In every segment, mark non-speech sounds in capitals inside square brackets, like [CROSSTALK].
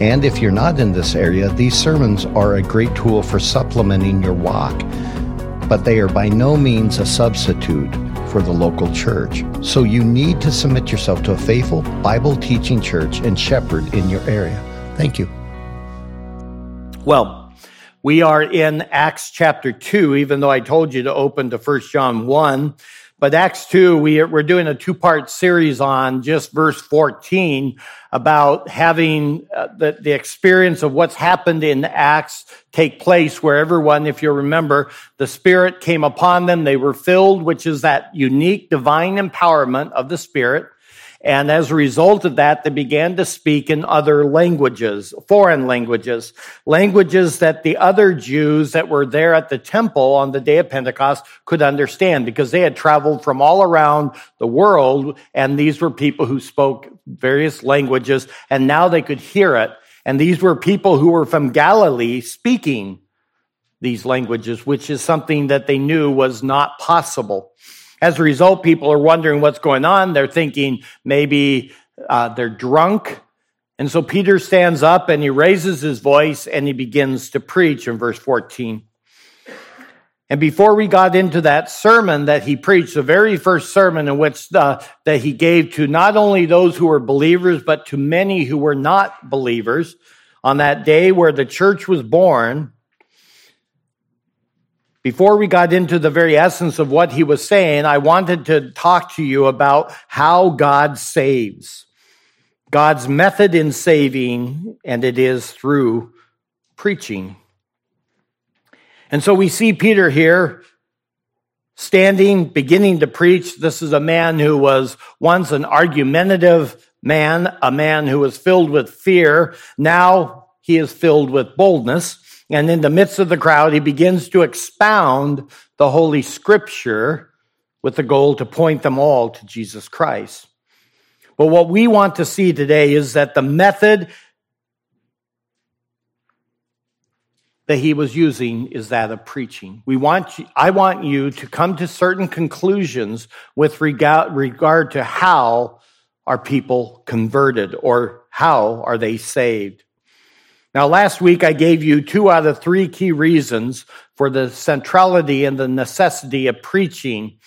And if you're not in this area, these sermons are a great tool for supplementing your walk, but they are by no means a substitute for the local church. So you need to submit yourself to a faithful Bible teaching church and shepherd in your area. Thank you. Well, we are in Acts chapter 2, even though I told you to open to 1 John 1. But Acts 2, we we're doing a two part series on just verse 14 about having uh, the, the experience of what's happened in Acts take place where everyone, if you remember, the Spirit came upon them. They were filled, which is that unique divine empowerment of the Spirit. And as a result of that, they began to speak in other languages, foreign languages, languages that the other Jews that were there at the temple on the day of Pentecost could understand because they had traveled from all around the world. And these were people who spoke various languages and now they could hear it. And these were people who were from Galilee speaking these languages, which is something that they knew was not possible. As a result, people are wondering what's going on. They're thinking maybe uh, they're drunk. And so Peter stands up and he raises his voice and he begins to preach in verse 14. And before we got into that sermon that he preached, the very first sermon in which uh, that he gave to not only those who were believers, but to many who were not believers on that day where the church was born, before we got into the very essence of what he was saying, I wanted to talk to you about how God saves. God's method in saving, and it is through preaching. And so we see Peter here standing, beginning to preach. This is a man who was once an argumentative man, a man who was filled with fear. Now he is filled with boldness. And in the midst of the crowd, he begins to expound the Holy Scripture with the goal to point them all to Jesus Christ. But what we want to see today is that the method that he was using is that of preaching. We want you, I want you to come to certain conclusions with regard, regard to how are people converted or how are they saved. Now, last week I gave you two out of three key reasons for the centrality and the necessity of preaching.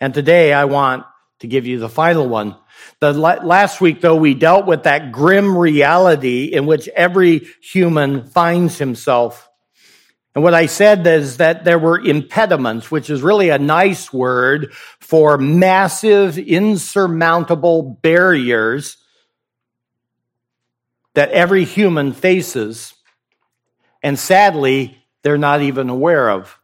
And today I want to give you the final one. The last week, though, we dealt with that grim reality in which every human finds himself. And what I said is that there were impediments, which is really a nice word for massive, insurmountable barriers that every human faces, and sadly, they're not even aware of.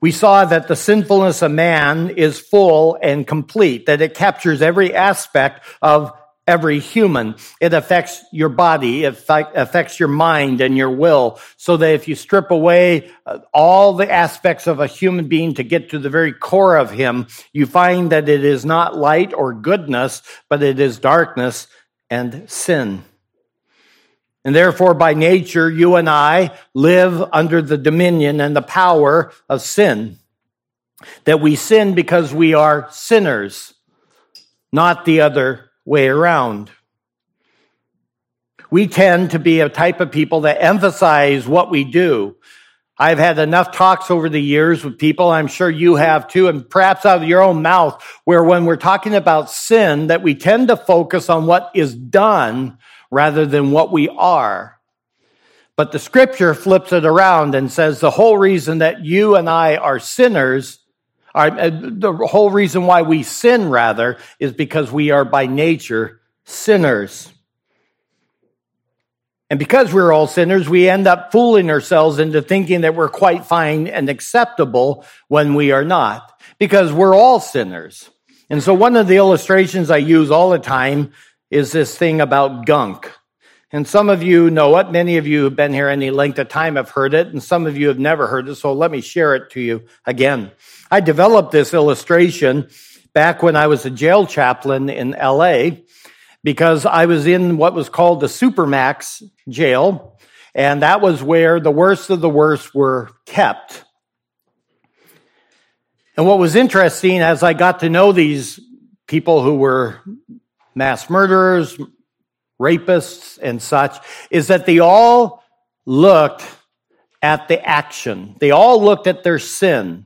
We saw that the sinfulness of man is full and complete, that it captures every aspect of every human. It affects your body, it affects your mind and your will, so that if you strip away uh, all the aspects of a human being to get to the very core of him, you find that it is not light or goodness, but it is darkness and sin. And therefore, by nature, you and I live under the dominion and the power of sin. That we sin because we are sinners, not the other way around. We tend to be a type of people that emphasize what we do. I've had enough talks over the years with people, I'm sure you have too, and perhaps out of your own mouth, where when we're talking about sin, that we tend to focus on what is done rather than what we are. But the scripture flips it around and says the whole reason that you and I are sinners, are, uh, the whole reason why we sin rather, is because we are by nature sinners. And because we're all sinners, we end up fooling ourselves into thinking that we're quite fine and acceptable when we are not, because we're all sinners. And so one of the illustrations I use all the time is this thing about gunk. And some of you know it. Many of you who've been here any length of time have heard it, and some of you have never heard it. So let me share it to you again. I developed this illustration back when I was a jail chaplain in LA because I was in what was called the Supermax jail, and that was where the worst of the worst were kept. And what was interesting as I got to know these people who were mass murderers, rapists, and such, is that they all looked at the action. They all looked at their sin.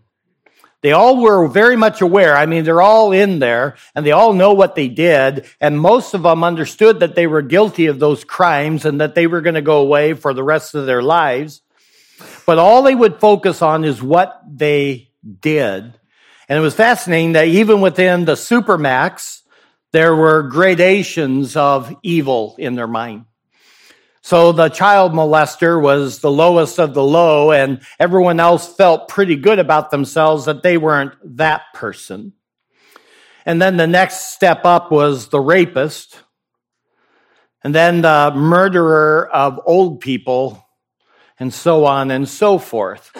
They all were very much aware. I mean, they're all in there and they all know what they did. And most of them understood that they were guilty of those crimes and that they were going to go away for the rest of their lives. But all they would focus on is what they did. And it was fascinating that even within the supermax, there were gradations of evil in their mind. So the child molester was the lowest of the low, and everyone else felt pretty good about themselves that they weren't that person. And then the next step up was the rapist, and then the murderer of old people, and so on and so forth.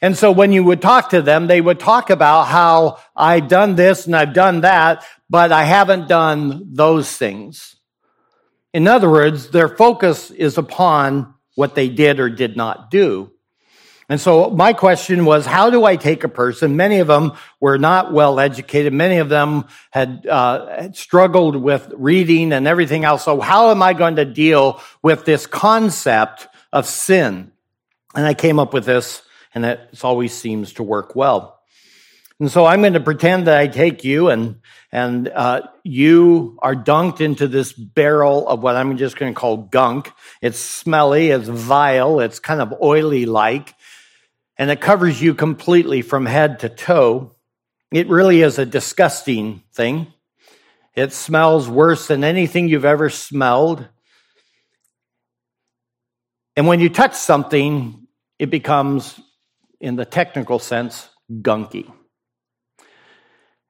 And so when you would talk to them, they would talk about how I've done this and I've done that, but I haven't done those things. In other words, their focus is upon what they did or did not do. And so my question was, how do I take a person? Many of them were not well educated. Many of them had, uh, had struggled with reading and everything else. So how am I going to deal with this concept of sin? And I came up with this and it always seems to work well. And so I'm going to pretend that I take you and and uh, you are dunked into this barrel of what I'm just going to call gunk. It's smelly, it's vile, it's kind of oily like, and it covers you completely from head to toe. It really is a disgusting thing. It smells worse than anything you've ever smelled. And when you touch something, it becomes, in the technical sense, gunky.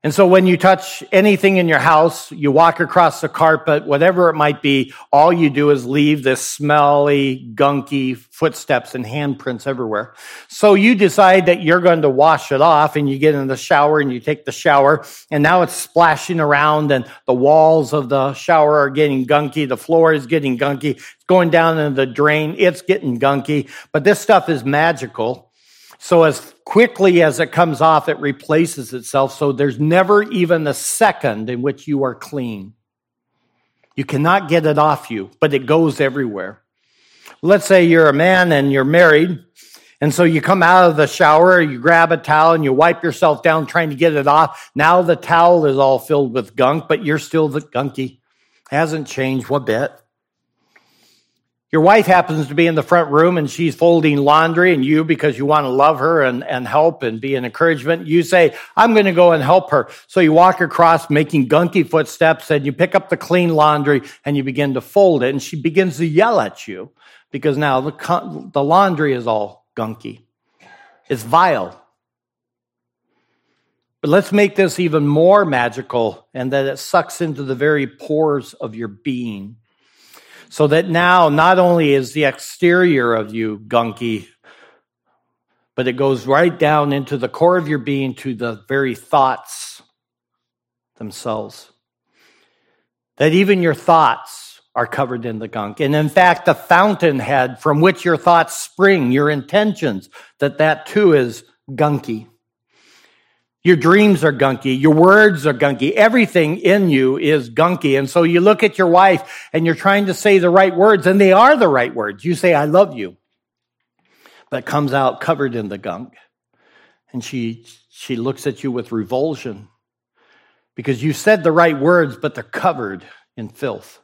And so when you touch anything in your house, you walk across the carpet, whatever it might be, all you do is leave this smelly, gunky footsteps and handprints everywhere. So you decide that you're going to wash it off and you get in the shower and you take the shower and now it's splashing around and the walls of the shower are getting gunky. The floor is getting gunky. It's going down in the drain. It's getting gunky. But this stuff is magical so as quickly as it comes off, it replaces itself. So there's never even a second in which you are clean. You cannot get it off you, but it goes everywhere. Let's say you're a man and you're married. And so you come out of the shower, you grab a towel and you wipe yourself down trying to get it off. Now the towel is all filled with gunk, but you're still the gunky. Hasn't changed one bit. Your wife happens to be in the front room and she's folding laundry, and you, because you want to love her and, and help and be an encouragement, you say, I'm going to go and help her. So you walk across making gunky footsteps and you pick up the clean laundry and you begin to fold it. And she begins to yell at you because now the, the laundry is all gunky. It's vile. But let's make this even more magical and that it sucks into the very pores of your being. So that now not only is the exterior of you gunky, but it goes right down into the core of your being to the very thoughts themselves. That even your thoughts are covered in the gunk. And in fact, the fountainhead from which your thoughts spring, your intentions, that that too is gunky. Your dreams are gunky. Your words are gunky. Everything in you is gunky. And so you look at your wife and you're trying to say the right words and they are the right words. You say, I love you. But comes out covered in the gunk. And she, she looks at you with revulsion because you said the right words, but they're covered in filth.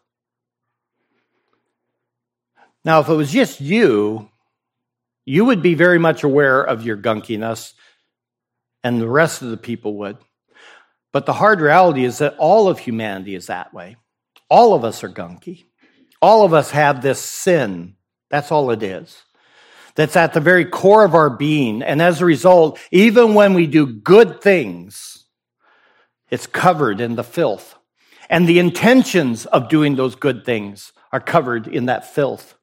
Now, if it was just you, you would be very much aware of your gunkiness and the rest of the people would. But the hard reality is that all of humanity is that way. All of us are gunky. All of us have this sin. That's all it is. That's at the very core of our being. And as a result, even when we do good things, it's covered in the filth. And the intentions of doing those good things are covered in that filth.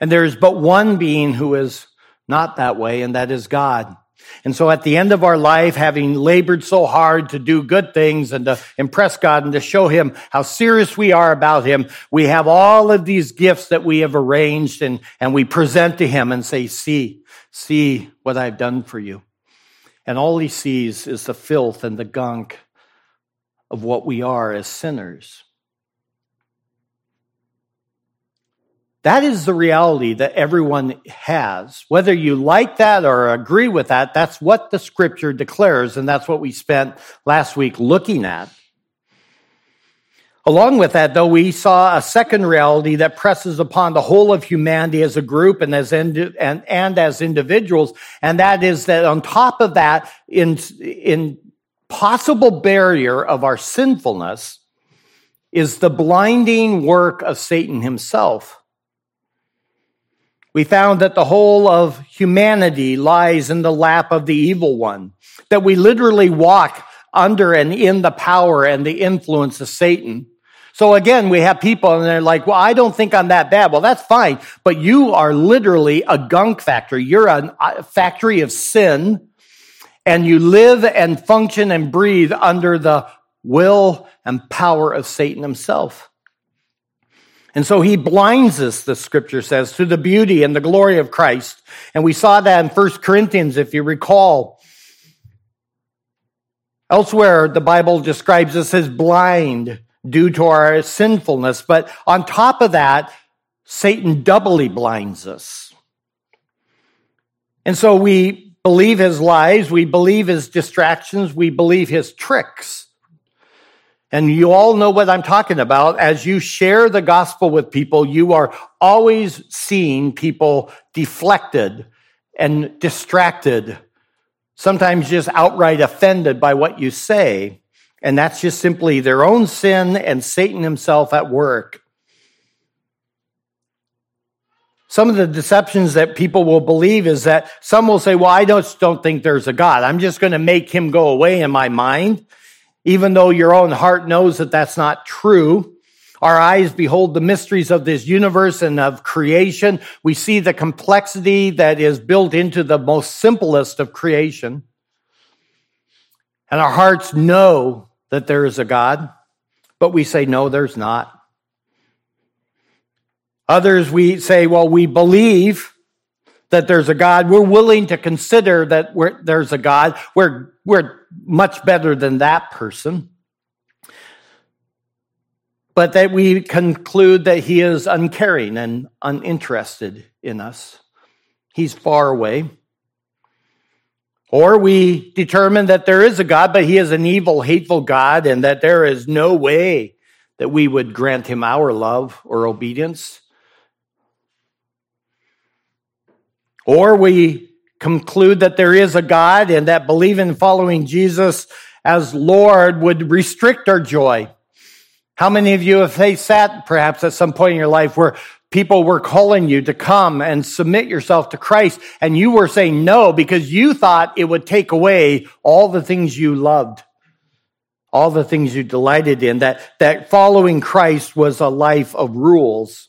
And there is but one being who is not that way, and that is God. And so at the end of our life, having labored so hard to do good things and to impress God and to show him how serious we are about him, we have all of these gifts that we have arranged and, and we present to him and say, see, see what I've done for you. And all he sees is the filth and the gunk of what we are as sinners. That is the reality that everyone has. Whether you like that or agree with that, that's what the scripture declares, and that's what we spent last week looking at. Along with that, though, we saw a second reality that presses upon the whole of humanity as a group and as and, and as individuals, and that is that on top of that, in, in possible barrier of our sinfulness, is the blinding work of Satan himself we found that the whole of humanity lies in the lap of the evil one, that we literally walk under and in the power and the influence of Satan. So again, we have people and they're like, well, I don't think I'm that bad. Well, that's fine, but you are literally a gunk factory. You're a factory of sin and you live and function and breathe under the will and power of Satan himself. And so he blinds us, the scripture says, to the beauty and the glory of Christ. And we saw that in 1 Corinthians, if you recall. Elsewhere, the Bible describes us as blind due to our sinfulness. But on top of that, Satan doubly blinds us. And so we believe his lies, we believe his distractions, we believe his tricks. And you all know what I'm talking about. As you share the gospel with people, you are always seeing people deflected and distracted, sometimes just outright offended by what you say. And that's just simply their own sin and Satan himself at work. Some of the deceptions that people will believe is that some will say, well, I just don't think there's a God. I'm just going to make him go away in my mind even though your own heart knows that that's not true. Our eyes behold the mysteries of this universe and of creation. We see the complexity that is built into the most simplest of creation. And our hearts know that there is a God, but we say, no, there's not. Others, we say, well, we believe that there's a God. We're willing to consider that there's a God. We're, we're much better than that person. But that we conclude that he is uncaring and uninterested in us. He's far away. Or we determine that there is a God, but he is an evil, hateful God, and that there is no way that we would grant him our love or obedience. Or we conclude that there is a God and that believing and following Jesus as Lord would restrict our joy. How many of you have faced that perhaps at some point in your life where people were calling you to come and submit yourself to Christ and you were saying no because you thought it would take away all the things you loved, all the things you delighted in, that, that following Christ was a life of rules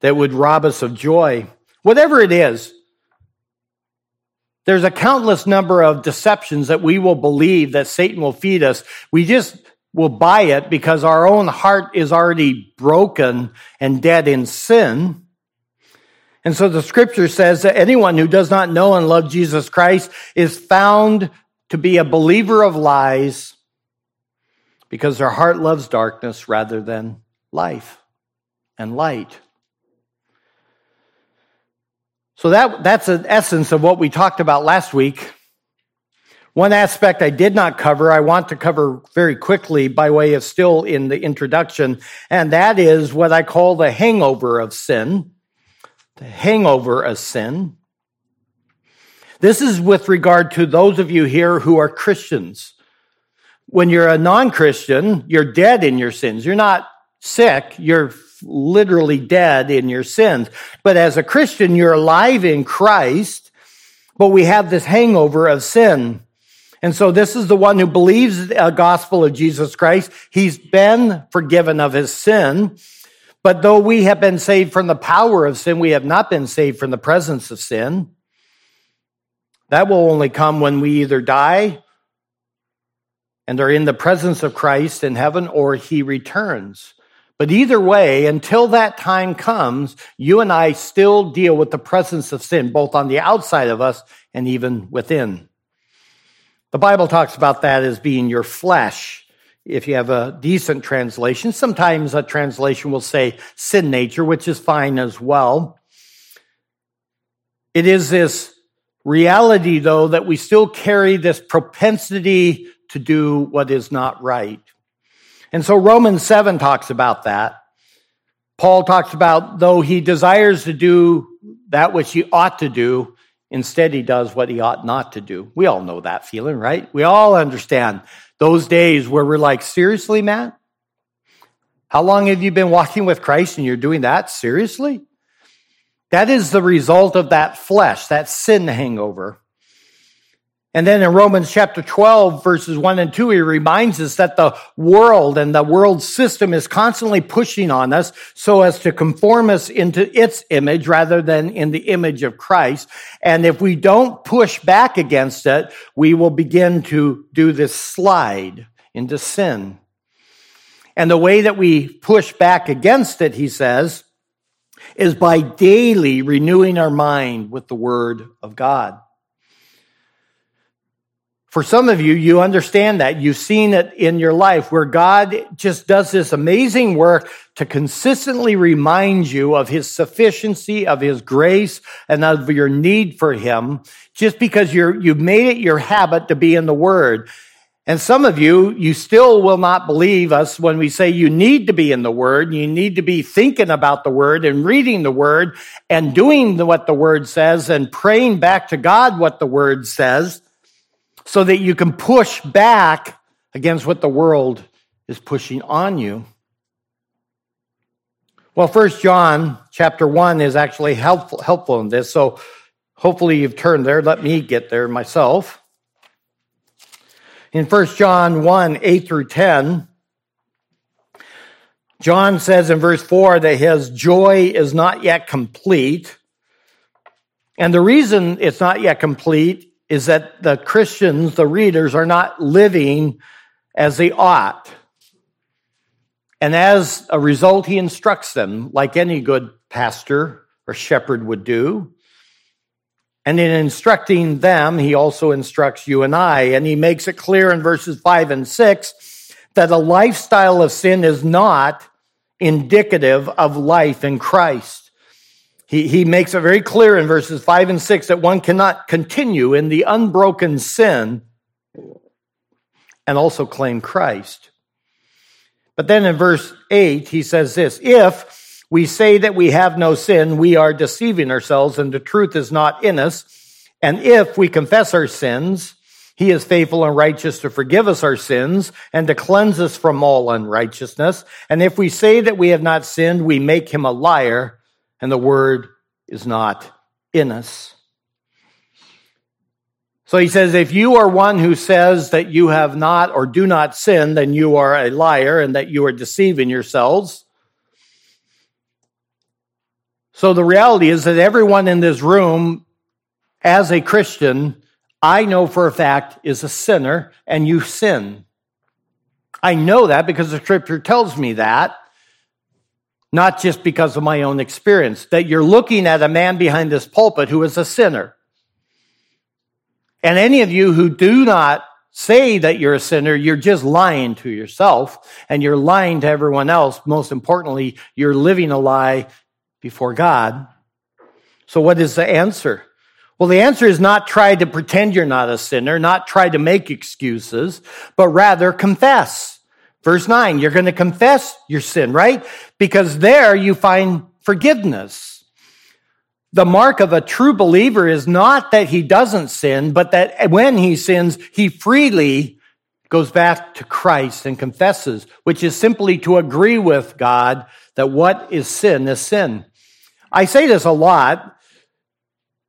that would rob us of joy. Whatever it is, there's a countless number of deceptions that we will believe that Satan will feed us. We just will buy it because our own heart is already broken and dead in sin. And so the scripture says that anyone who does not know and love Jesus Christ is found to be a believer of lies because their heart loves darkness rather than life and light. So that, that's an essence of what we talked about last week. One aspect I did not cover, I want to cover very quickly by way of still in the introduction, and that is what I call the hangover of sin. The hangover of sin. This is with regard to those of you here who are Christians. When you're a non Christian, you're dead in your sins. You're not sick, you're literally dead in your sins. But as a Christian, you're alive in Christ, but we have this hangover of sin. And so this is the one who believes the gospel of Jesus Christ. He's been forgiven of his sin. But though we have been saved from the power of sin, we have not been saved from the presence of sin. That will only come when we either die and are in the presence of Christ in heaven or he returns. But either way, until that time comes, you and I still deal with the presence of sin, both on the outside of us and even within. The Bible talks about that as being your flesh. If you have a decent translation, sometimes a translation will say sin nature, which is fine as well. It is this reality, though, that we still carry this propensity to do what is not right. And so Romans 7 talks about that. Paul talks about though he desires to do that which he ought to do, instead he does what he ought not to do. We all know that feeling, right? We all understand those days where we're like, seriously, Matt? How long have you been walking with Christ and you're doing that? Seriously? That is the result of that flesh, that sin hangover. And then in Romans chapter 12, verses 1 and 2, he reminds us that the world and the world system is constantly pushing on us so as to conform us into its image rather than in the image of Christ. And if we don't push back against it, we will begin to do this slide into sin. And the way that we push back against it, he says, is by daily renewing our mind with the word of God. For some of you, you understand that. You've seen it in your life where God just does this amazing work to consistently remind you of his sufficiency, of his grace, and of your need for him, just because you're, you've made it your habit to be in the word. And some of you, you still will not believe us when we say you need to be in the word. You need to be thinking about the word and reading the word and doing what the word says and praying back to God what the word says so that you can push back against what the world is pushing on you. Well, First John chapter 1 is actually helpful, helpful in this. So hopefully you've turned there. Let me get there myself. In First John 1, 8 through 10, John says in verse 4 that his joy is not yet complete. And the reason it's not yet complete is that the Christians, the readers, are not living as they ought. And as a result, he instructs them like any good pastor or shepherd would do. And in instructing them, he also instructs you and I. And he makes it clear in verses five and six that a lifestyle of sin is not indicative of life in Christ. He, he makes it very clear in verses five and six that one cannot continue in the unbroken sin and also claim Christ. But then in verse eight, he says this, if we say that we have no sin, we are deceiving ourselves and the truth is not in us. And if we confess our sins, he is faithful and righteous to forgive us our sins and to cleanse us from all unrighteousness. And if we say that we have not sinned, we make him a liar and the word is not in us. So he says, if you are one who says that you have not or do not sin, then you are a liar and that you are deceiving yourselves. So the reality is that everyone in this room, as a Christian, I know for a fact is a sinner and you sin. I know that because the scripture tells me that not just because of my own experience, that you're looking at a man behind this pulpit who is a sinner. And any of you who do not say that you're a sinner, you're just lying to yourself and you're lying to everyone else. Most importantly, you're living a lie before God. So what is the answer? Well, the answer is not try to pretend you're not a sinner, not try to make excuses, but rather confess. Verse 9, you're going to confess your sin, right? Because there you find forgiveness. The mark of a true believer is not that he doesn't sin, but that when he sins, he freely goes back to Christ and confesses, which is simply to agree with God that what is sin is sin. I say this a lot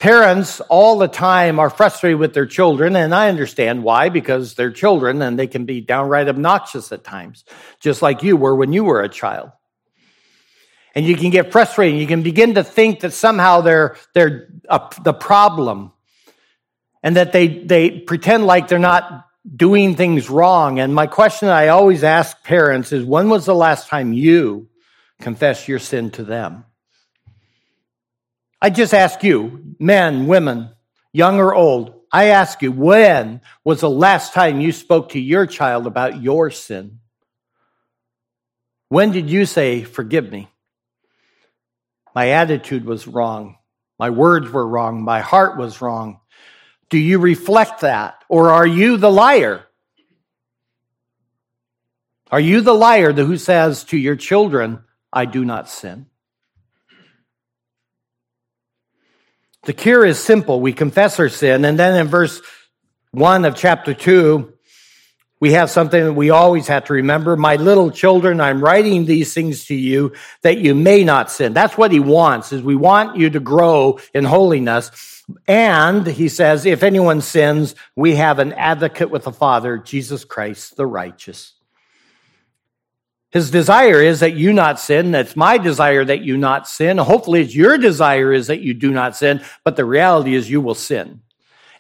Parents all the time are frustrated with their children, and I understand why, because they're children and they can be downright obnoxious at times, just like you were when you were a child. And you can get frustrated. You can begin to think that somehow they're, they're a, the problem and that they, they pretend like they're not doing things wrong. And my question I always ask parents is when was the last time you confessed your sin to them? I just ask you, men, women, young or old, I ask you, when was the last time you spoke to your child about your sin? When did you say, Forgive me? My attitude was wrong. My words were wrong. My heart was wrong. Do you reflect that? Or are you the liar? Are you the liar who says to your children, I do not sin? The cure is simple. We confess our sin. And then in verse 1 of chapter 2, we have something that we always have to remember. My little children, I'm writing these things to you that you may not sin. That's what he wants, is we want you to grow in holiness. And he says, if anyone sins, we have an advocate with the Father, Jesus Christ, the righteous. His desire is that you not sin. That's my desire that you not sin. Hopefully, it's your desire is that you do not sin, but the reality is you will sin.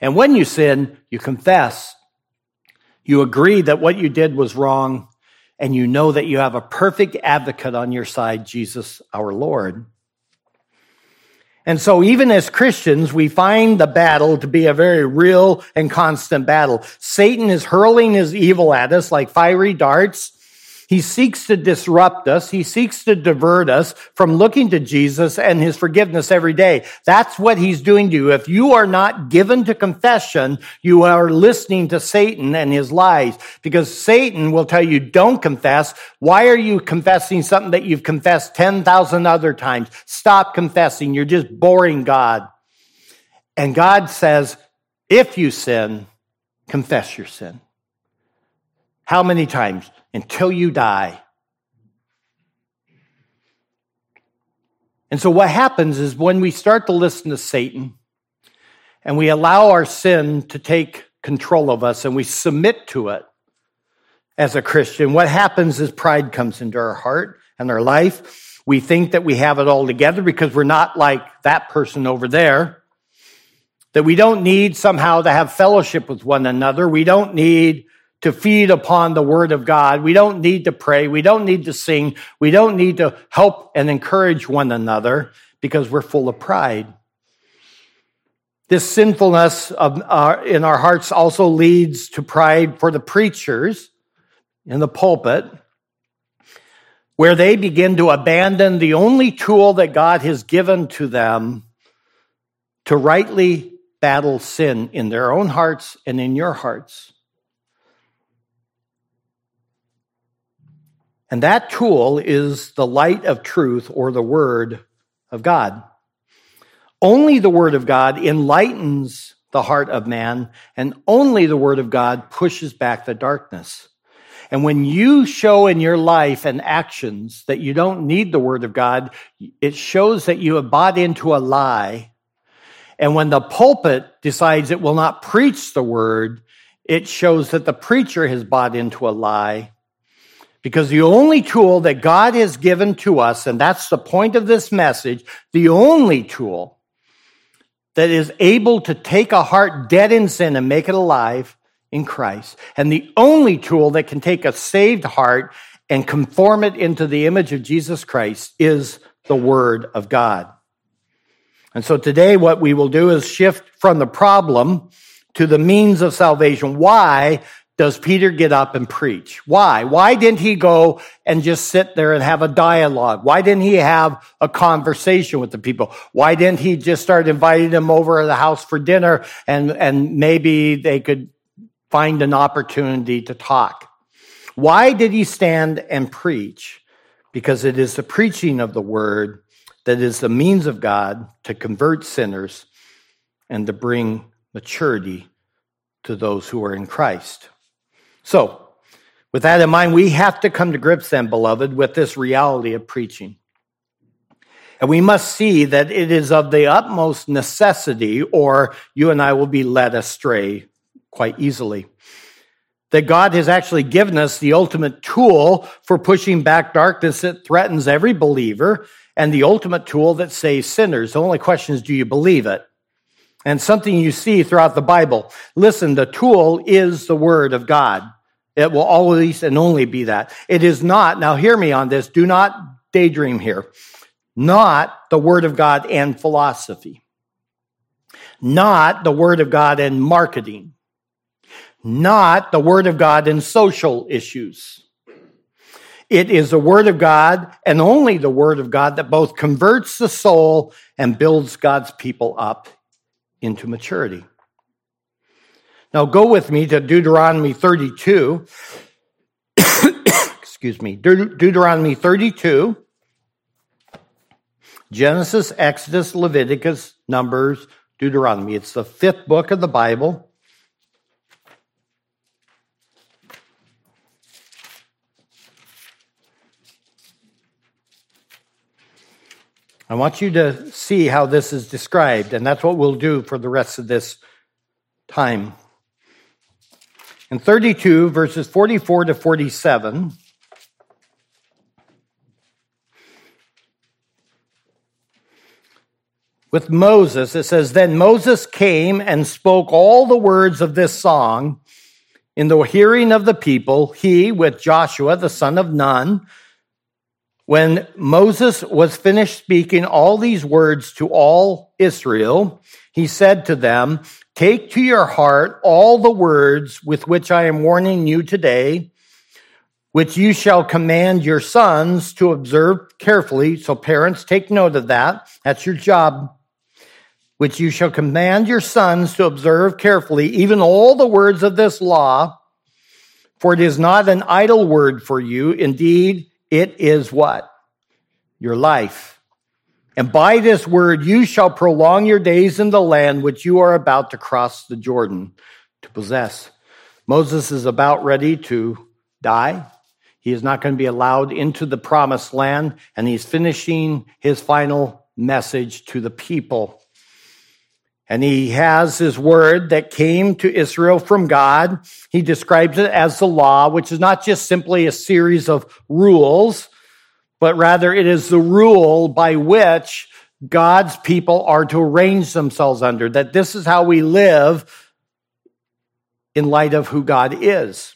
And when you sin, you confess. You agree that what you did was wrong, and you know that you have a perfect advocate on your side, Jesus our Lord. And so, even as Christians, we find the battle to be a very real and constant battle. Satan is hurling his evil at us like fiery darts. He seeks to disrupt us. He seeks to divert us from looking to Jesus and his forgiveness every day. That's what he's doing to you. If you are not given to confession, you are listening to Satan and his lies because Satan will tell you, don't confess. Why are you confessing something that you've confessed 10,000 other times? Stop confessing. You're just boring God. And God says, if you sin, confess your sin. How many times? Until you die. And so, what happens is when we start to listen to Satan and we allow our sin to take control of us and we submit to it as a Christian, what happens is pride comes into our heart and our life. We think that we have it all together because we're not like that person over there. That we don't need somehow to have fellowship with one another. We don't need to feed upon the word of God. We don't need to pray. We don't need to sing. We don't need to help and encourage one another because we're full of pride. This sinfulness of uh, in our hearts also leads to pride for the preachers in the pulpit, where they begin to abandon the only tool that God has given to them to rightly battle sin in their own hearts and in your hearts. And that tool is the light of truth or the word of God. Only the word of God enlightens the heart of man, and only the word of God pushes back the darkness. And when you show in your life and actions that you don't need the word of God, it shows that you have bought into a lie. And when the pulpit decides it will not preach the word, it shows that the preacher has bought into a lie because the only tool that God has given to us, and that's the point of this message, the only tool that is able to take a heart dead in sin and make it alive in Christ, and the only tool that can take a saved heart and conform it into the image of Jesus Christ is the Word of God. And so today, what we will do is shift from the problem to the means of salvation. Why? Does Peter get up and preach? Why? Why didn't he go and just sit there and have a dialogue? Why didn't he have a conversation with the people? Why didn't he just start inviting them over to the house for dinner and, and maybe they could find an opportunity to talk? Why did he stand and preach? Because it is the preaching of the word that is the means of God to convert sinners and to bring maturity to those who are in Christ. So, with that in mind, we have to come to grips then, beloved, with this reality of preaching. And we must see that it is of the utmost necessity, or you and I will be led astray quite easily. That God has actually given us the ultimate tool for pushing back darkness that threatens every believer and the ultimate tool that saves sinners. The only question is, do you believe it? And something you see throughout the Bible. Listen, the tool is the Word of God. It will always and only be that. It is not, now hear me on this, do not daydream here, not the Word of God and philosophy, not the Word of God and marketing, not the Word of God and social issues. It is the Word of God and only the Word of God that both converts the soul and builds God's people up into maturity. Now go with me to Deuteronomy 32. [COUGHS] Excuse me, De- Deuteronomy 32. Genesis, Exodus, Leviticus, Numbers, Deuteronomy. It's the fifth book of the Bible. I want you to see how this is described, and that's what we'll do for the rest of this time. In 32, verses 44 to 47, with Moses, it says, Then Moses came and spoke all the words of this song in the hearing of the people, he with Joshua, the son of Nun, when Moses was finished speaking all these words to all Israel, he said to them, Take to your heart all the words with which I am warning you today, which you shall command your sons to observe carefully. So, parents, take note of that. That's your job. Which you shall command your sons to observe carefully, even all the words of this law. For it is not an idle word for you. Indeed, it is what? Your life. And by this word you shall prolong your days in the land which you are about to cross the Jordan to possess. Moses is about ready to die. He is not going to be allowed into the promised land, and he's finishing his final message to the people. And he has his word that came to Israel from God. He describes it as the law, which is not just simply a series of rules, but rather it is the rule by which God's people are to arrange themselves under, that this is how we live in light of who God is.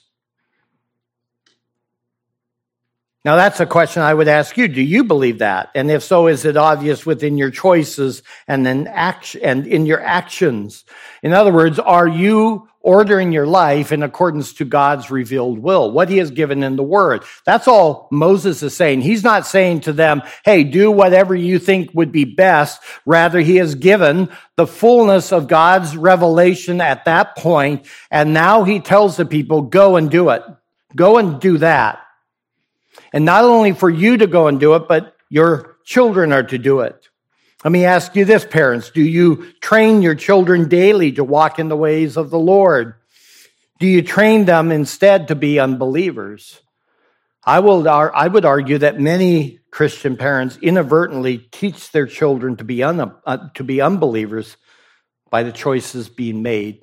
Now, that's a question I would ask you. Do you believe that? And if so, is it obvious within your choices and in action and in your actions? In other words, are you ordering your life in accordance to God's revealed will, what he has given in the word? That's all Moses is saying. He's not saying to them, Hey, do whatever you think would be best. Rather, he has given the fullness of God's revelation at that point. And now he tells the people, go and do it. Go and do that. And not only for you to go and do it, but your children are to do it. Let me ask you this, parents. Do you train your children daily to walk in the ways of the Lord? Do you train them instead to be unbelievers? I, will, I would argue that many Christian parents inadvertently teach their children to be, un, uh, to be unbelievers by the choices being made.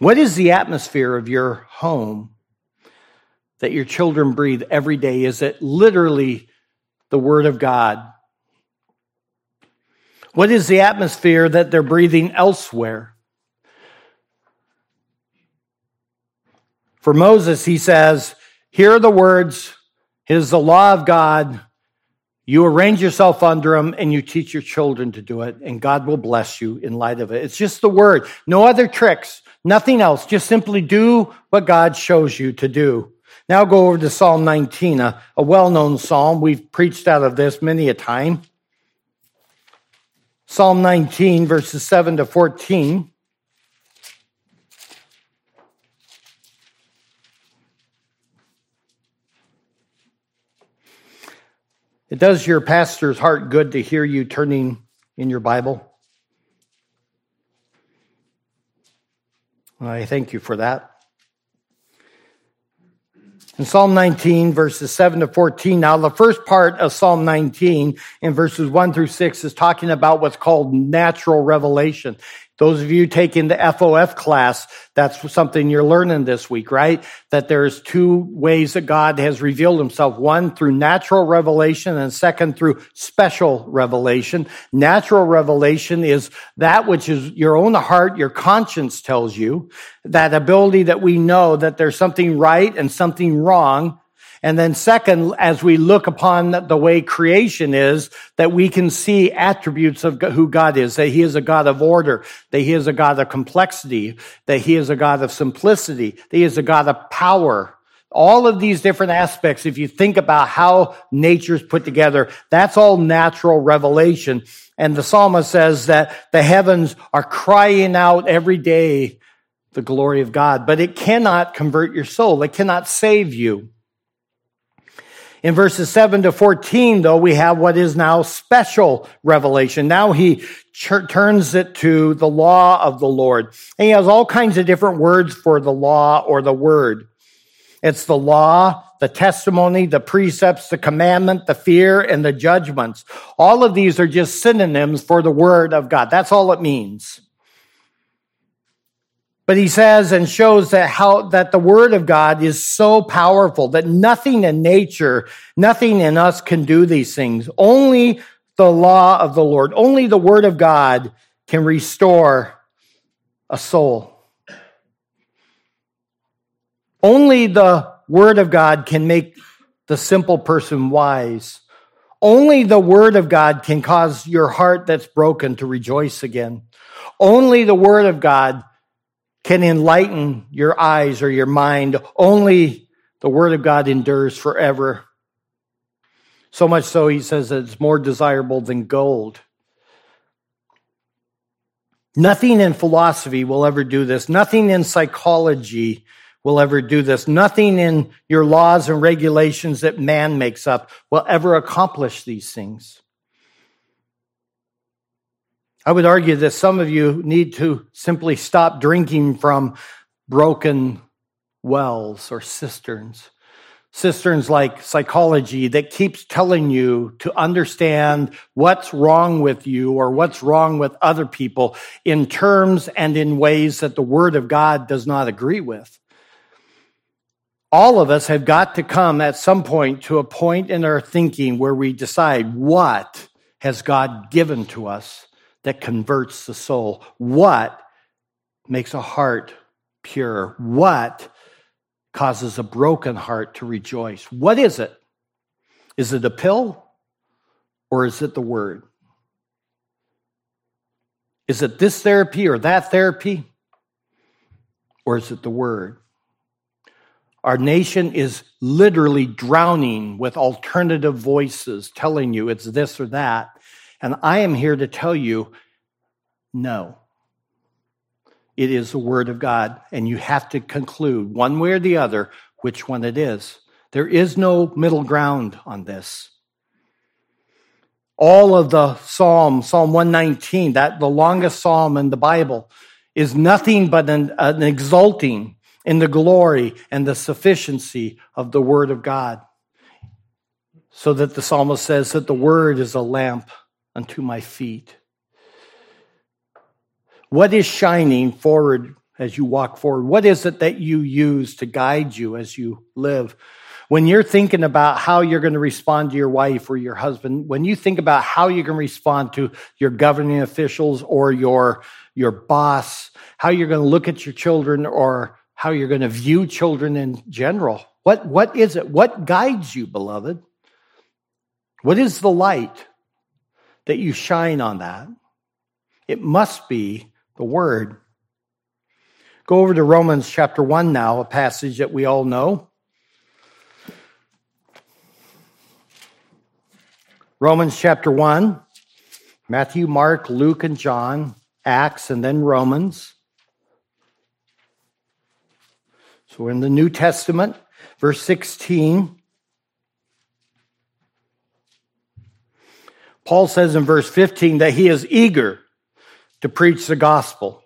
What is the atmosphere of your home? That your children breathe every day? Is it literally the Word of God? What is the atmosphere that they're breathing elsewhere? For Moses, he says, Here are the words, it is the law of God. You arrange yourself under them and you teach your children to do it, and God will bless you in light of it. It's just the word, no other tricks, nothing else. Just simply do what God shows you to do. Now go over to Psalm 19, a, a well known psalm. We've preached out of this many a time. Psalm 19, verses 7 to 14. It does your pastor's heart good to hear you turning in your Bible. I thank you for that. In Psalm 19, verses 7 to 14. Now, the first part of Psalm 19 in verses 1 through 6 is talking about what's called natural revelation. Those of you taking the FOF class, that's something you're learning this week, right? That there's two ways that God has revealed himself. One through natural revelation and second through special revelation. Natural revelation is that which is your own heart, your conscience tells you. That ability that we know that there's something right and something wrong and then second, as we look upon the way creation is, that we can see attributes of who God is, that he is a God of order, that he is a God of complexity, that he is a God of simplicity, that he is a God of power. All of these different aspects, if you think about how nature's put together, that's all natural revelation. And the psalmist says that the heavens are crying out every day the glory of God, but it cannot convert your soul. It cannot save you. In verses 7 to 14, though, we have what is now special revelation. Now he turns it to the law of the Lord. And he has all kinds of different words for the law or the word. It's the law, the testimony, the precepts, the commandment, the fear, and the judgments. All of these are just synonyms for the word of God. That's all it means. But he says and shows that how, that the word of God is so powerful that nothing in nature, nothing in us can do these things. Only the law of the Lord, only the word of God can restore a soul. Only the word of God can make the simple person wise. Only the word of God can cause your heart that's broken to rejoice again. Only the word of God can enlighten your eyes or your mind. Only the Word of God endures forever. So much so, he says that it's more desirable than gold. Nothing in philosophy will ever do this. Nothing in psychology will ever do this. Nothing in your laws and regulations that man makes up will ever accomplish these things. I would argue that some of you need to simply stop drinking from broken wells or cisterns. Cisterns like psychology that keeps telling you to understand what's wrong with you or what's wrong with other people in terms and in ways that the Word of God does not agree with. All of us have got to come at some point to a point in our thinking where we decide what has God given to us that converts the soul? What makes a heart pure? What causes a broken heart to rejoice? What is it? Is it a pill or is it the word? Is it this therapy or that therapy? Or is it the word? Our nation is literally drowning with alternative voices telling you it's this or that. And I am here to tell you no. It is the Word of God, and you have to conclude one way or the other which one it is. There is no middle ground on this. All of the Psalm, Psalm 119, that the longest psalm in the Bible, is nothing but an, an exulting in the glory and the sufficiency of the Word of God. So that the psalmist says that the Word is a lamp unto my feet. What is shining forward as you walk forward? What is it that you use to guide you as you live? When you're thinking about how you're going to respond to your wife or your husband, when you think about how you can respond to your governing officials or your, your boss, how you're going to look at your children or how you're going to view children in general, what, what is it? What guides you, beloved? What is the light? That you shine on that. It must be the Word. Go over to Romans chapter 1 now, a passage that we all know. Romans chapter 1, Matthew, Mark, Luke, and John, Acts, and then Romans. So we're in the New Testament, verse 16. Paul says in verse 15 that he is eager to preach the gospel.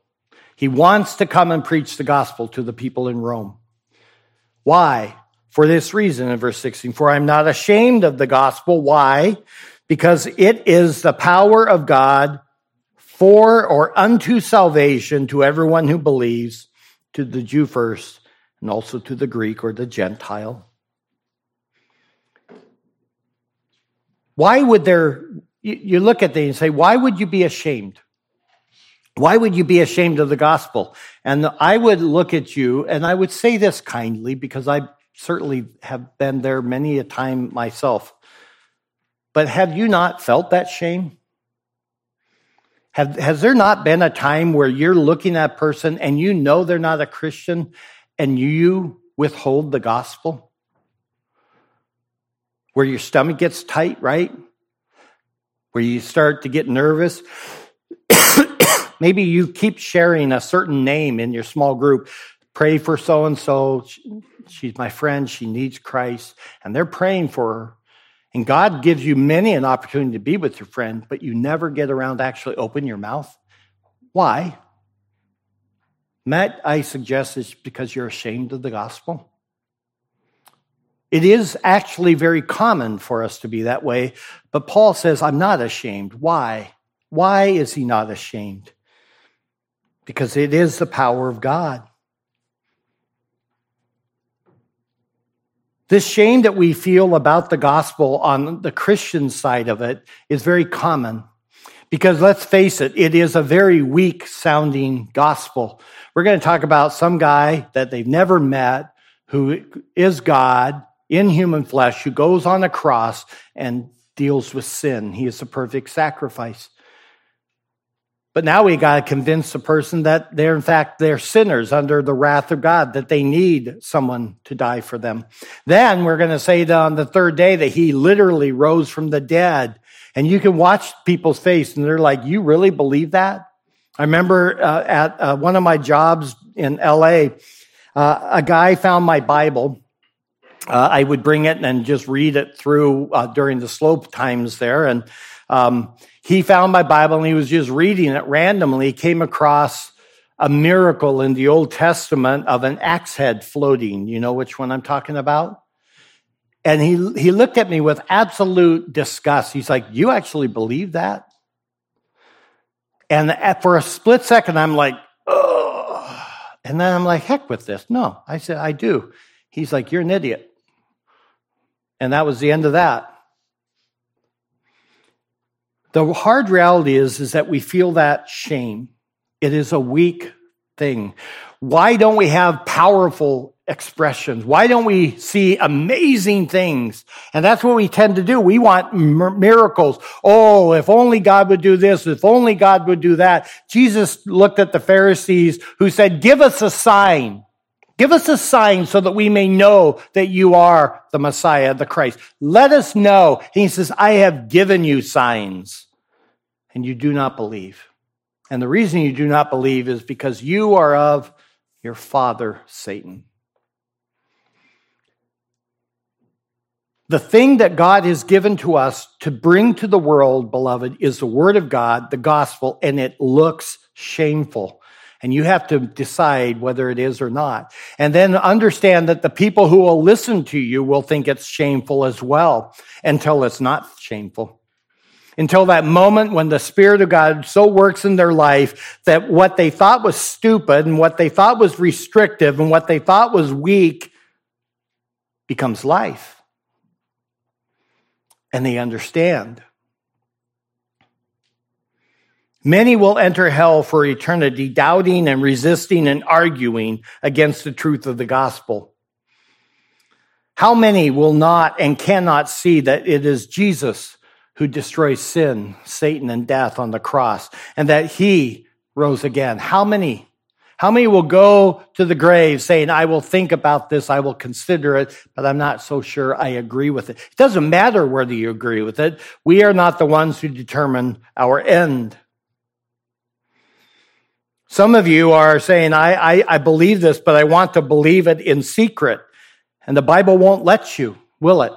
He wants to come and preach the gospel to the people in Rome. Why? for this reason in verse 16 For I'm not ashamed of the gospel. Why? Because it is the power of God for or unto salvation to everyone who believes, to the Jew first, and also to the Greek or the Gentile. Why would there, you, look at these and say, why would you be ashamed? Why would you be ashamed of the gospel? And I would look at you and I would say this kindly because I certainly have been there many a time myself. But have you not felt that shame? Have, has there not been a time where you're looking at a person and you know they're not a Christian and you withhold the gospel? Where your stomach gets tight, right? Where you start to get nervous. [COUGHS] Maybe you keep sharing a certain name in your small group. Pray for so and so. She's my friend. She needs Christ. And they're praying for her. And God gives you many an opportunity to be with your friend, but you never get around to actually open your mouth. Why? Matt, I suggest it's because you're ashamed of the gospel. It is actually very common for us to be that way, but Paul says, I'm not ashamed. Why? Why is he not ashamed? Because it is the power of God. This shame that we feel about the gospel on the Christian side of it is very common because let's face it, it is a very weak sounding gospel. We're going to talk about some guy that they've never met who is God in human flesh, who goes on the cross and deals with sin. He is a perfect sacrifice. But now we got to convince the person that they're, in fact, they're sinners under the wrath of God, that they need someone to die for them. Then we're going to say that on the third day that he literally rose from the dead. And you can watch people's face and they're like, you really believe that? I remember uh, at uh, one of my jobs in LA, uh, a guy found my Bible. Uh, I would bring it and just read it through uh, during the slope times there. And um, he found my Bible and he was just reading it randomly. He came across a miracle in the Old Testament of an axe head floating. You know which one I'm talking about? And he, he looked at me with absolute disgust. He's like, You actually believe that? And for a split second, I'm like, Ugh. And then I'm like, Heck with this. No, I said, I do. He's like, You're an idiot. And that was the end of that. The hard reality is, is that we feel that shame. It is a weak thing. Why don't we have powerful expressions? Why don't we see amazing things? And that's what we tend to do. We want miracles. Oh, if only God would do this, if only God would do that. Jesus looked at the Pharisees who said, give us a sign. Give us a sign so that we may know that you are the Messiah, the Christ. Let us know. He says, I have given you signs and you do not believe. And the reason you do not believe is because you are of your father, Satan. The thing that God has given to us to bring to the world, beloved, is the word of God, the gospel, and it looks shameful. And you have to decide whether it is or not. And then understand that the people who will listen to you will think it's shameful as well until it's not shameful. Until that moment when the Spirit of God so works in their life that what they thought was stupid and what they thought was restrictive and what they thought was weak becomes life. And they understand. Many will enter hell for eternity, doubting and resisting and arguing against the truth of the gospel. How many will not and cannot see that it is Jesus who destroys sin, Satan, and death on the cross, and that he rose again? How many? How many will go to the grave saying, I will think about this, I will consider it, but I'm not so sure I agree with it? It doesn't matter whether you agree with it. We are not the ones who determine our end. Some of you are saying, I, I, I, believe this, but I want to believe it in secret. And the Bible won't let you, will it?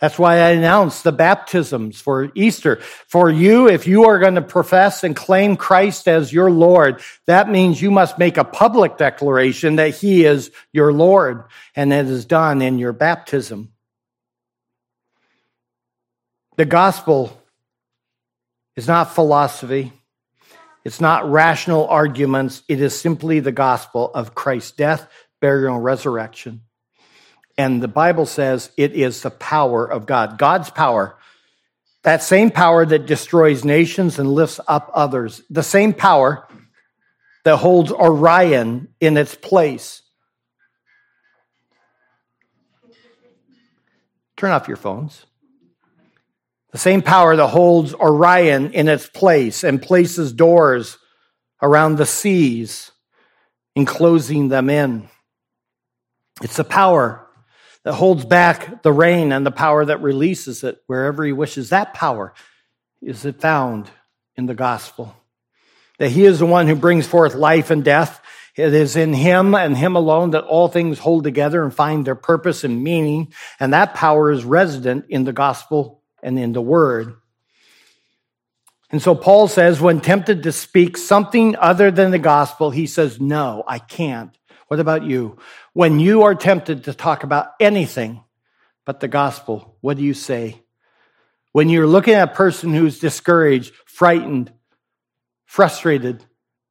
That's why I announced the baptisms for Easter. For you, if you are going to profess and claim Christ as your Lord, that means you must make a public declaration that He is your Lord, and it is done in your baptism. The gospel is not philosophy. It's not rational arguments. It is simply the gospel of Christ's death, burial, and resurrection. And the Bible says it is the power of God, God's power. That same power that destroys nations and lifts up others, the same power that holds Orion in its place. Turn off your phones. The same power that holds Orion in its place and places doors around the seas, enclosing them in. It's the power that holds back the rain and the power that releases it wherever he wishes. That power is it found in the gospel. That he is the one who brings forth life and death. It is in him and him alone that all things hold together and find their purpose and meaning. And that power is resident in the gospel and in the word. And so Paul says, when tempted to speak something other than the gospel, he says, no, I can't. What about you? When you are tempted to talk about anything but the gospel, what do you say? When you're looking at a person who's discouraged, frightened, frustrated,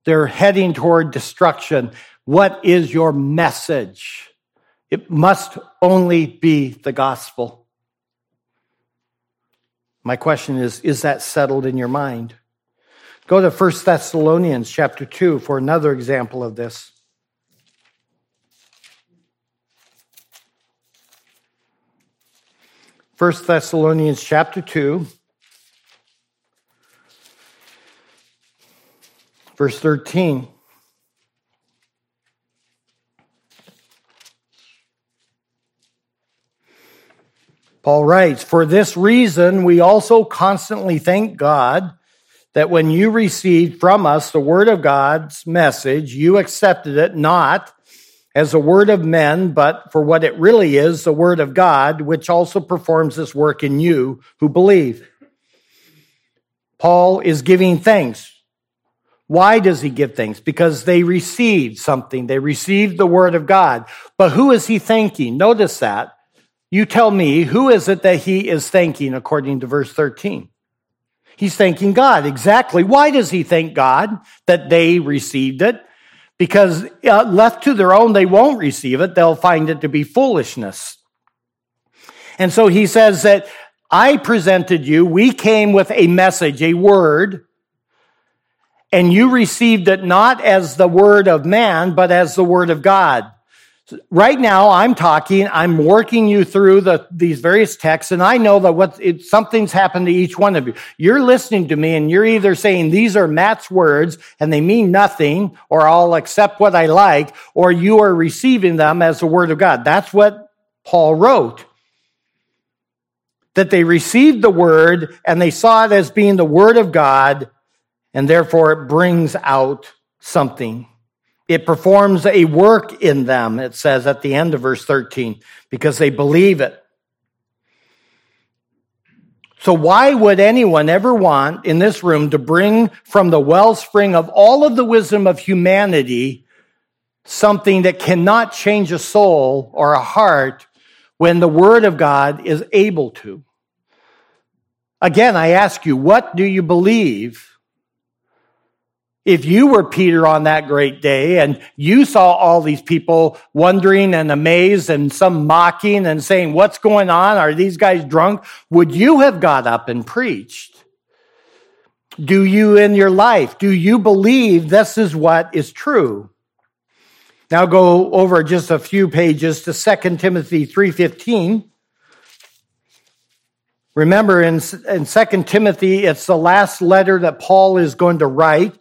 they're heading toward destruction, what is your message? It must only be the gospel. My question is, is that settled in your mind? Go to 1 Thessalonians chapter 2 for another example of this. 1 Thessalonians chapter 2, verse 13. Paul writes, For this reason, we also constantly thank God that when you received from us the word of God's message, you accepted it not as a word of men, but for what it really is, the word of God, which also performs this work in you who believe. Paul is giving thanks. Why does he give thanks? Because they received something. They received the word of God. But who is he thanking? Notice that. You tell me, who is it that he is thanking according to verse 13? He's thanking God. Exactly. Why does he thank God that they received it? because uh, left to their own, they won't receive it. They'll find it to be foolishness. And so he says that I presented you, we came with a message, a word, and you received it not as the word of man, but as the word of God. Right now, I'm talking, I'm working you through the, these various texts, and I know that what it, something's happened to each one of you. You're listening to me, and you're either saying these are Matt's words and they mean nothing, or I'll accept what I like, or you are receiving them as the word of God. That's what Paul wrote. That they received the word and they saw it as being the word of God, and therefore it brings out something. It performs a work in them, it says at the end of verse 13, because they believe it. So why would anyone ever want in this room to bring from the wellspring of all of the wisdom of humanity something that cannot change a soul or a heart when the word of God is able to? Again, I ask you, what do you believe? If you were Peter on that great day and you saw all these people wondering and amazed and some mocking and saying, what's going on? Are these guys drunk? Would you have got up and preached? Do you in your life, do you believe this is what is true? Now go over just a few pages to 2 Timothy 3.15. Remember in, in 2 Timothy, it's the last letter that Paul is going to write.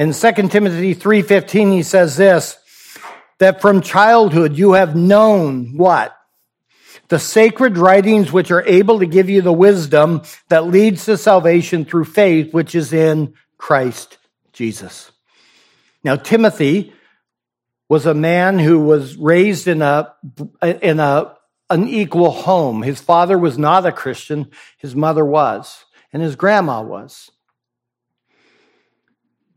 In 2 Timothy 3:15 he says this that from childhood you have known what the sacred writings which are able to give you the wisdom that leads to salvation through faith which is in Christ Jesus. Now, Timothy was a man who was raised in a, in a unequal home. His father was not a Christian. His mother was, and his grandma was.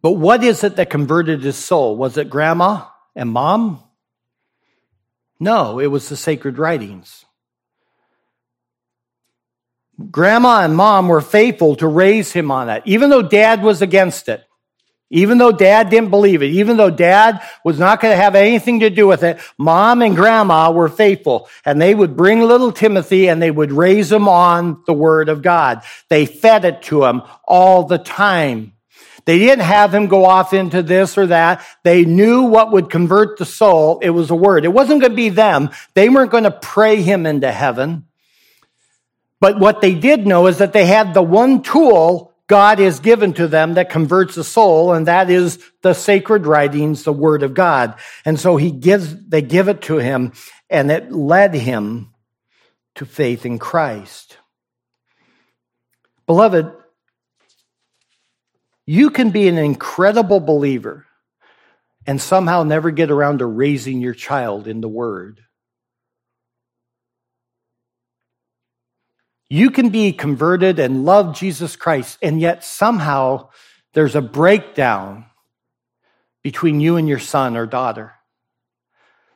But what is it that converted his soul? Was it grandma and mom? No, it was the sacred writings. Grandma and mom were faithful to raise him on that, even though dad was against it. Even though dad didn't believe it, even though dad was not going to have anything to do with it, mom and grandma were faithful and they would bring little Timothy and they would raise him on the word of God. They fed it to him all the time. They didn't have him go off into this or that. They knew what would convert the soul. It was a word. It wasn't going to be them. They weren't going to pray him into heaven. But what they did know is that they had the one tool God has given to them that converts the soul, and that is the sacred writings, the word of God. And so he gives, they give it to him, and it led him to faith in Christ. Beloved, you can be an incredible believer and somehow never get around to raising your child in the word. You can be converted and love Jesus Christ, and yet somehow there's a breakdown between you and your son or daughter.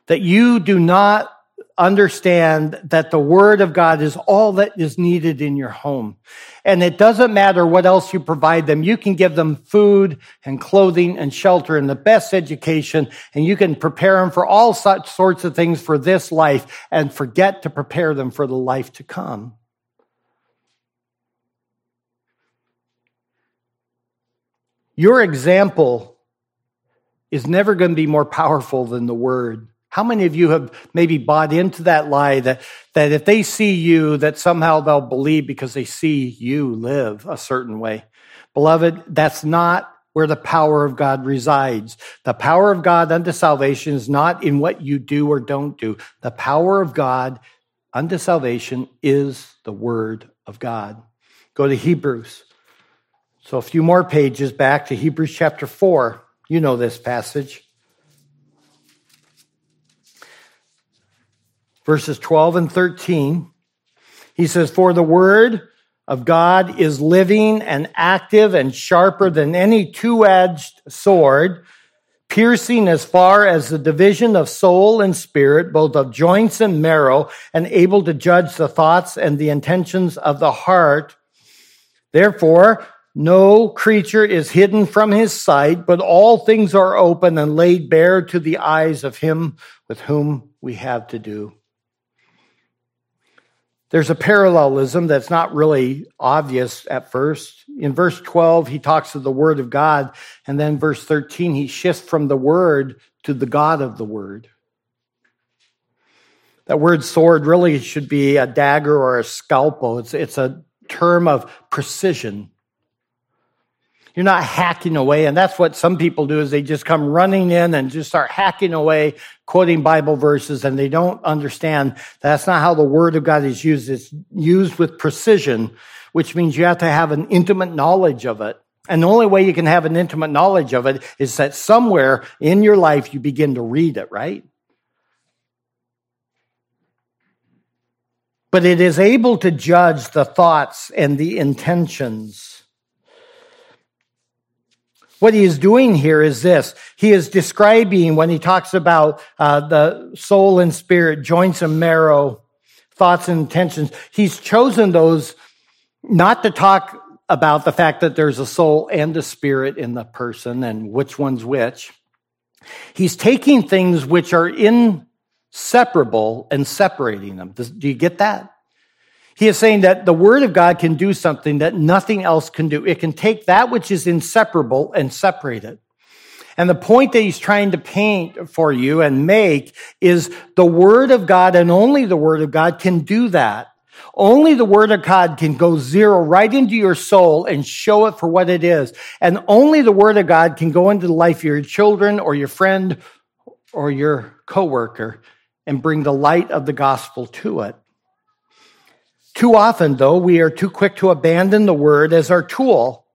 That you do not understand that the word of God is all that is needed in your home. And it doesn't matter what else you provide them. You can give them food and clothing and shelter and the best education, and you can prepare them for all such sorts of things for this life and forget to prepare them for the life to come. Your example is never going to be more powerful than the word. How many of you have maybe bought into that lie that, that if they see you, that somehow they'll believe because they see you live a certain way? Beloved, that's not where the power of God resides. The power of God unto salvation is not in what you do or don't do. The power of God unto salvation is the word of God. Go to Hebrews. So a few more pages back to Hebrews chapter 4. You know this passage. Verses 12 and 13. He says, For the word of God is living and active and sharper than any two edged sword, piercing as far as the division of soul and spirit, both of joints and marrow, and able to judge the thoughts and the intentions of the heart. Therefore, no creature is hidden from his sight, but all things are open and laid bare to the eyes of him with whom we have to do. There's a parallelism that's not really obvious at first. In verse 12, he talks of the word of God. And then verse 13, he shifts from the word to the God of the word. That word sword really should be a dagger or a scalpel. It's, it's a term of precision. You're not hacking away. And that's what some people do is they just come running in and just start hacking away, quoting Bible verses, and they don't understand that's not how the word of God is used. It's used with precision, which means you have to have an intimate knowledge of it. And the only way you can have an intimate knowledge of it is that somewhere in your life you begin to read it, right? But it is able to judge the thoughts and the intentions what he is doing here is this. He is describing when he talks about uh, the soul and spirit, joints and marrow, thoughts and intentions. He's chosen those not to talk about the fact that there's a soul and a spirit in the person and which one's which. He's taking things which are inseparable and separating them. do you get that? He is saying that the word of God can do something that nothing else can do. It can take that which is inseparable and separate it. And the point that he's trying to paint for you and make is the word of God and only the word of God can do that. Only the word of God can go zero right into your soul and show it for what it is. And only the word of God can go into the life of your children or your friend or your coworker and bring the light of the gospel to it. Too often, though, we are too quick to abandon the word as our tool.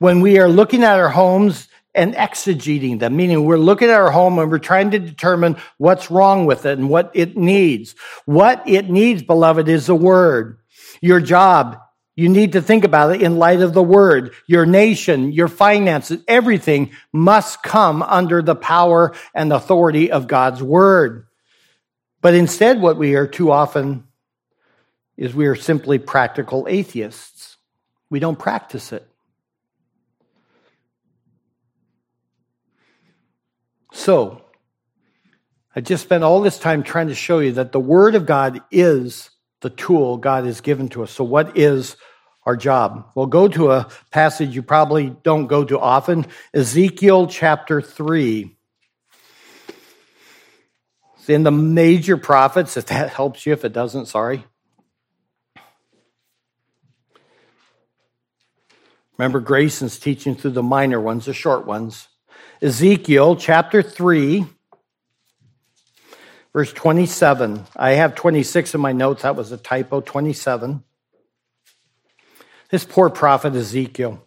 When we are looking at our homes and exegeting them, meaning we're looking at our home and we're trying to determine what's wrong with it and what it needs. What it needs, beloved, is the word. Your job, you need to think about it in light of the word. Your nation, your finances, everything must come under the power and authority of God's word. But instead, what we are too often is we are simply practical atheists. We don't practice it. So, I just spent all this time trying to show you that the Word of God is the tool God has given to us. So, what is our job? We'll go to a passage you probably don't go to often Ezekiel chapter 3. It's in the major prophets, if that [LAUGHS] helps you. If it doesn't, sorry. Remember, Grayson's teaching through the minor ones, the short ones. Ezekiel chapter 3, verse 27. I have 26 in my notes. That was a typo, 27. This poor prophet Ezekiel.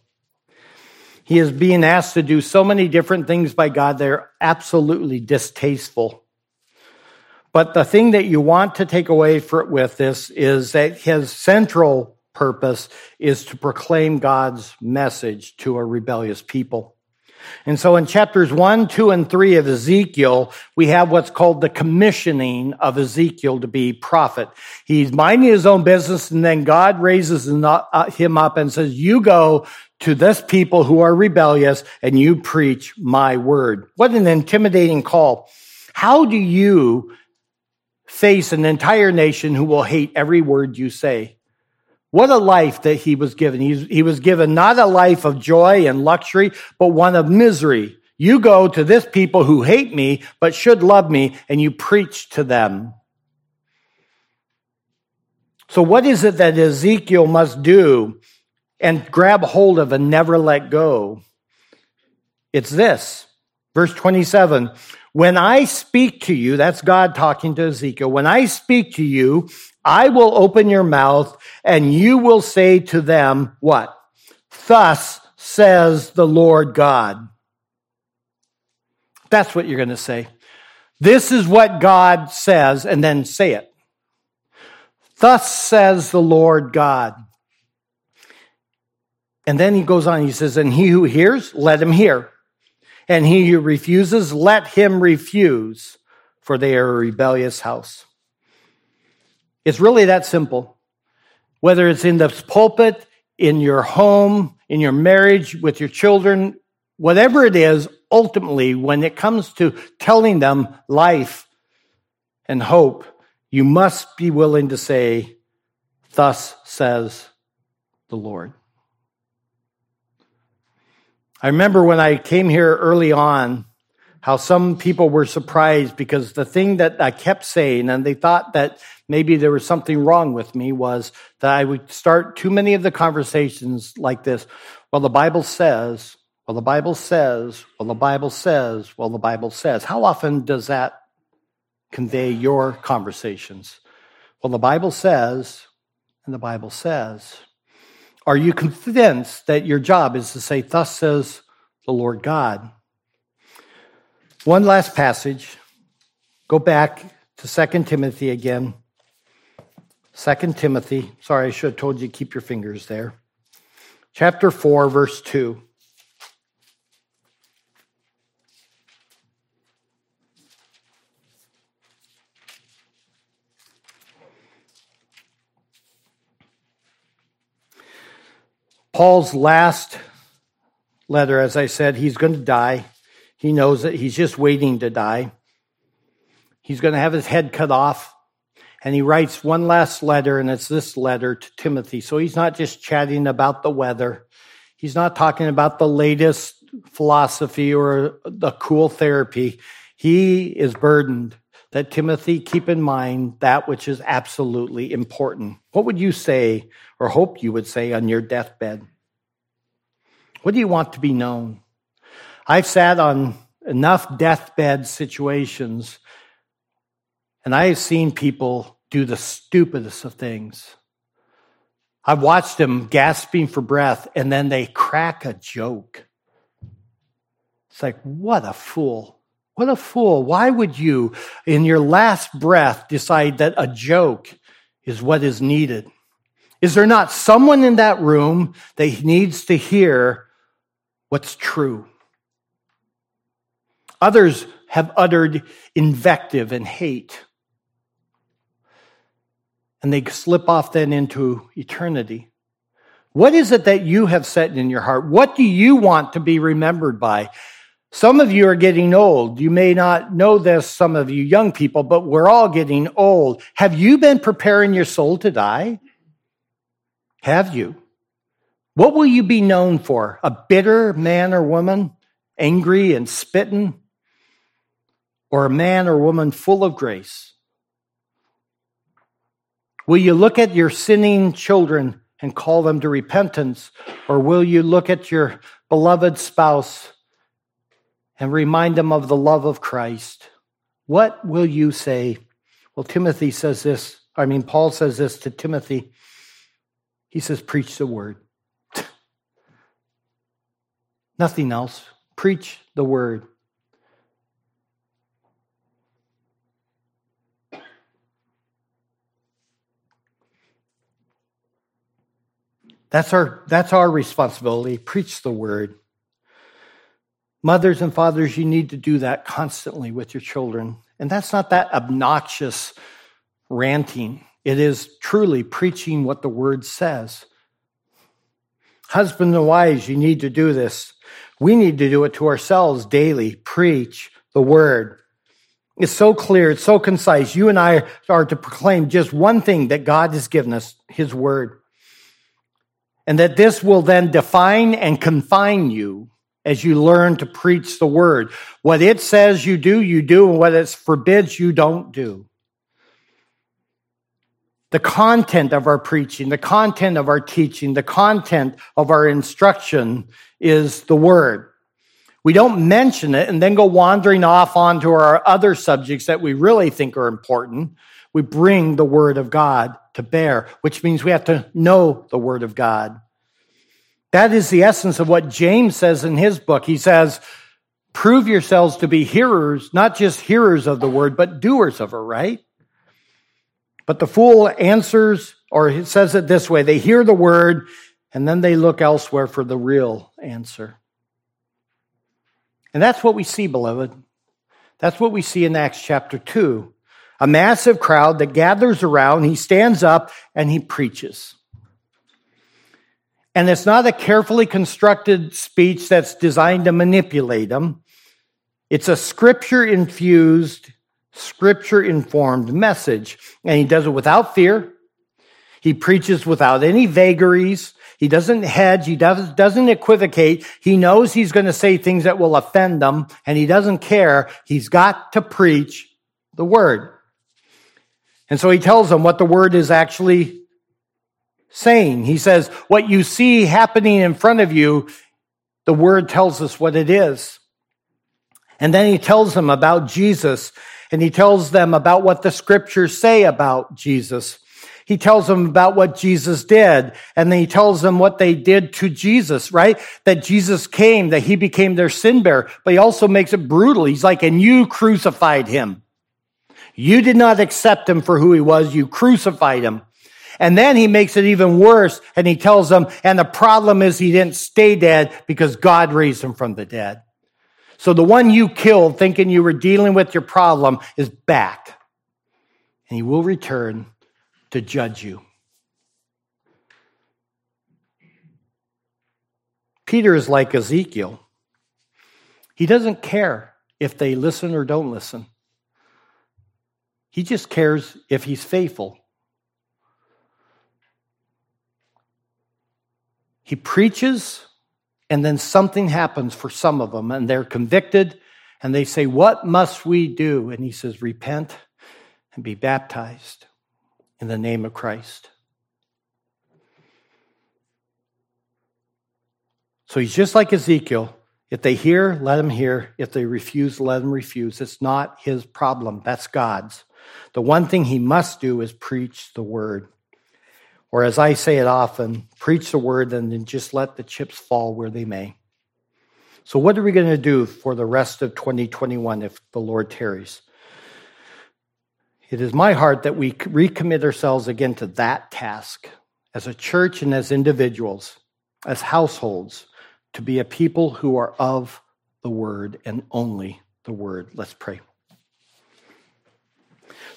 He is being asked to do so many different things by God, they're absolutely distasteful. But the thing that you want to take away for, with this is that his central purpose is to proclaim God's message to a rebellious people. And so in chapters one, two, and three of Ezekiel, we have what's called the commissioning of Ezekiel to be prophet. He's minding his own business and then God raises uh, him up and says, you go to this people who are rebellious and you preach my word. What an intimidating call. How do you face an entire nation who will hate every word you say? What a life that he was given. He, he was given not a life of joy and luxury, but one of misery. You go to this people who hate me, but should love me, and you preach to them. So what is it that Ezekiel must do and grab hold of and never let go? It's this. Verse 27. When I speak to you, that's God talking to Ezekiel. When I speak to you, I will open your mouth and you will say to them, what? Thus says the Lord God. That's what you're going to say. This is what God says, and then say it. Thus says the Lord God. And then he goes on, he says, And he who hears, let him hear. And he who refuses, let him refuse, for they are a rebellious house. It's really that simple. Whether it's in the pulpit, in your home, in your marriage, with your children, whatever it is, ultimately, when it comes to telling them life and hope, you must be willing to say, Thus says the Lord. I remember when I came here early on, how some people were surprised because the thing that I kept saying, and they thought that maybe there was something wrong with me, was that I would start too many of the conversations like this. Well, the Bible says, well, the Bible says, well, the Bible says, well, the Bible says. How often does that convey your conversations? Well, the Bible says, and the Bible says. Are you convinced that your job is to say, Thus says the Lord God? One last passage. Go back to 2 Timothy again. 2 Timothy. Sorry, I should have told you keep your fingers there. Chapter 4, verse 2. Paul's last letter, as I said, he's going to die. He knows that he's just waiting to die. He's going to have his head cut off. And he writes one last letter, and it's this letter to Timothy. So he's not just chatting about the weather. He's not talking about the latest philosophy or the cool therapy. He is burdened that Timothy keep in mind that which is absolutely important. What would you say or hope you would say on your deathbed? What do you want to be known? I've sat on enough deathbed situations and I have seen people do the stupidest of things. I've watched them gasping for breath and then they crack a joke. It's like, what a fool. What a fool. Why would you, in your last breath, decide that a joke is what is needed? Is there not someone in that room that needs to hear what's true? Others have uttered invective and hate and they slip off then into eternity. What is it that you have set in your heart? What do you want to be remembered by? Some of you are getting old. You may not know this, some of you young people, but we're all getting old. Have you been preparing your soul to die? Have you? What will you be known for? A bitter man or woman, angry and spitting? Or a man or woman full of grace? Will you look at your sinning children and call them to repentance? Or will you look at your beloved spouse and remind them of the love of Christ? What will you say? Well, Timothy says this. I mean, Paul says this to Timothy. He says, Preach the word. [LAUGHS] Nothing else. Preach the word. That's our, that's our responsibility. Preach the word. Mothers and fathers, you need to do that constantly with your children. And that's not that obnoxious ranting. It is truly preaching what the word says. Husbands and wives, you need to do this. We need to do it to ourselves daily. Preach the word. It's so clear, it's so concise. You and I are to proclaim just one thing that God has given us, his word and that this will then define and confine you as you learn to preach the word. What it says you do, you do, and what it forbids, you don't do. The content of our preaching, the content of our teaching, the content of our instruction is the word. We don't mention it and then go wandering off onto our other subjects that we really think are important. We bring the word of God to bear, which means we have to know the word of God. That is the essence of what James says in his book. He says, prove yourselves to be hearers, not just hearers of the word, but doers of it, right? But the fool answers, or he says it this way they hear the word, and then they look elsewhere for the real answer. And that's what we see, beloved. That's what we see in Acts chapter 2 a massive crowd that gathers around. He stands up and he preaches. And it's not a carefully constructed speech that's designed to manipulate them. It's a scripture infused, scripture informed message. And he does it without fear. He preaches without any vagaries. He doesn't hedge. He does, doesn't equivocate. He knows he's going to say things that will offend them and he doesn't care. He's got to preach the word. And so he tells them what the word is actually saying. He says, what you see happening in front of you, the word tells us what it is. And then he tells them about Jesus and he tells them about what the scriptures say about Jesus. He tells them about what Jesus did and then he tells them what they did to Jesus, right? That Jesus came, that he became their sin bearer, but he also makes it brutal. He's like, and you crucified him. You did not accept him for who he was. You crucified him. And then he makes it even worse and he tells them, and the problem is he didn't stay dead because God raised him from the dead. So the one you killed thinking you were dealing with your problem is back and he will return to judge you. Peter is like Ezekiel. He doesn't care if they listen or don't listen. He just cares if he's faithful. He preaches, and then something happens for some of them, and they're convicted, and they say, What must we do? And he says, Repent and be baptized in the name of Christ. So he's just like Ezekiel. If they hear, let them hear. If they refuse, let them refuse. It's not his problem. That's God's. The one thing he must do is preach the word. Or as I say it often, preach the word and then just let the chips fall where they may. So, what are we going to do for the rest of 2021 if the Lord tarries? It is my heart that we recommit ourselves again to that task as a church and as individuals, as households, to be a people who are of the word and only the word. Let's pray.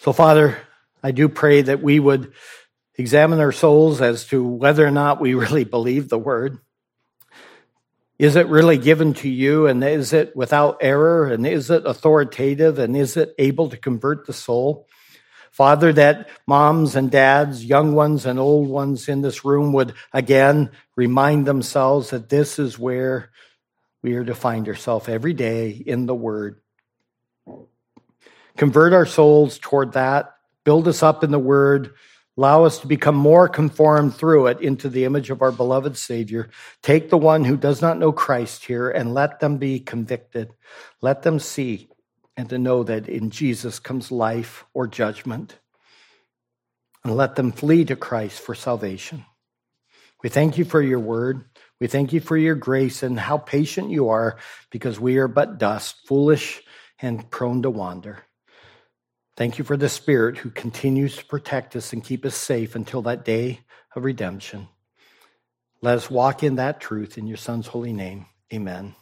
So, Father, I do pray that we would examine our souls as to whether or not we really believe the word. Is it really given to you? And is it without error? And is it authoritative? And is it able to convert the soul? Father, that moms and dads, young ones and old ones in this room would again remind themselves that this is where we are to find ourselves every day in the Word. Convert our souls toward that, build us up in the Word, allow us to become more conformed through it into the image of our beloved Savior. Take the one who does not know Christ here and let them be convicted. Let them see and to know that in Jesus comes life or judgment. And let them flee to Christ for salvation. We thank you for your word. We thank you for your grace and how patient you are because we are but dust, foolish and prone to wander. Thank you for the Spirit who continues to protect us and keep us safe until that day of redemption. Let us walk in that truth in your Son's holy name. Amen.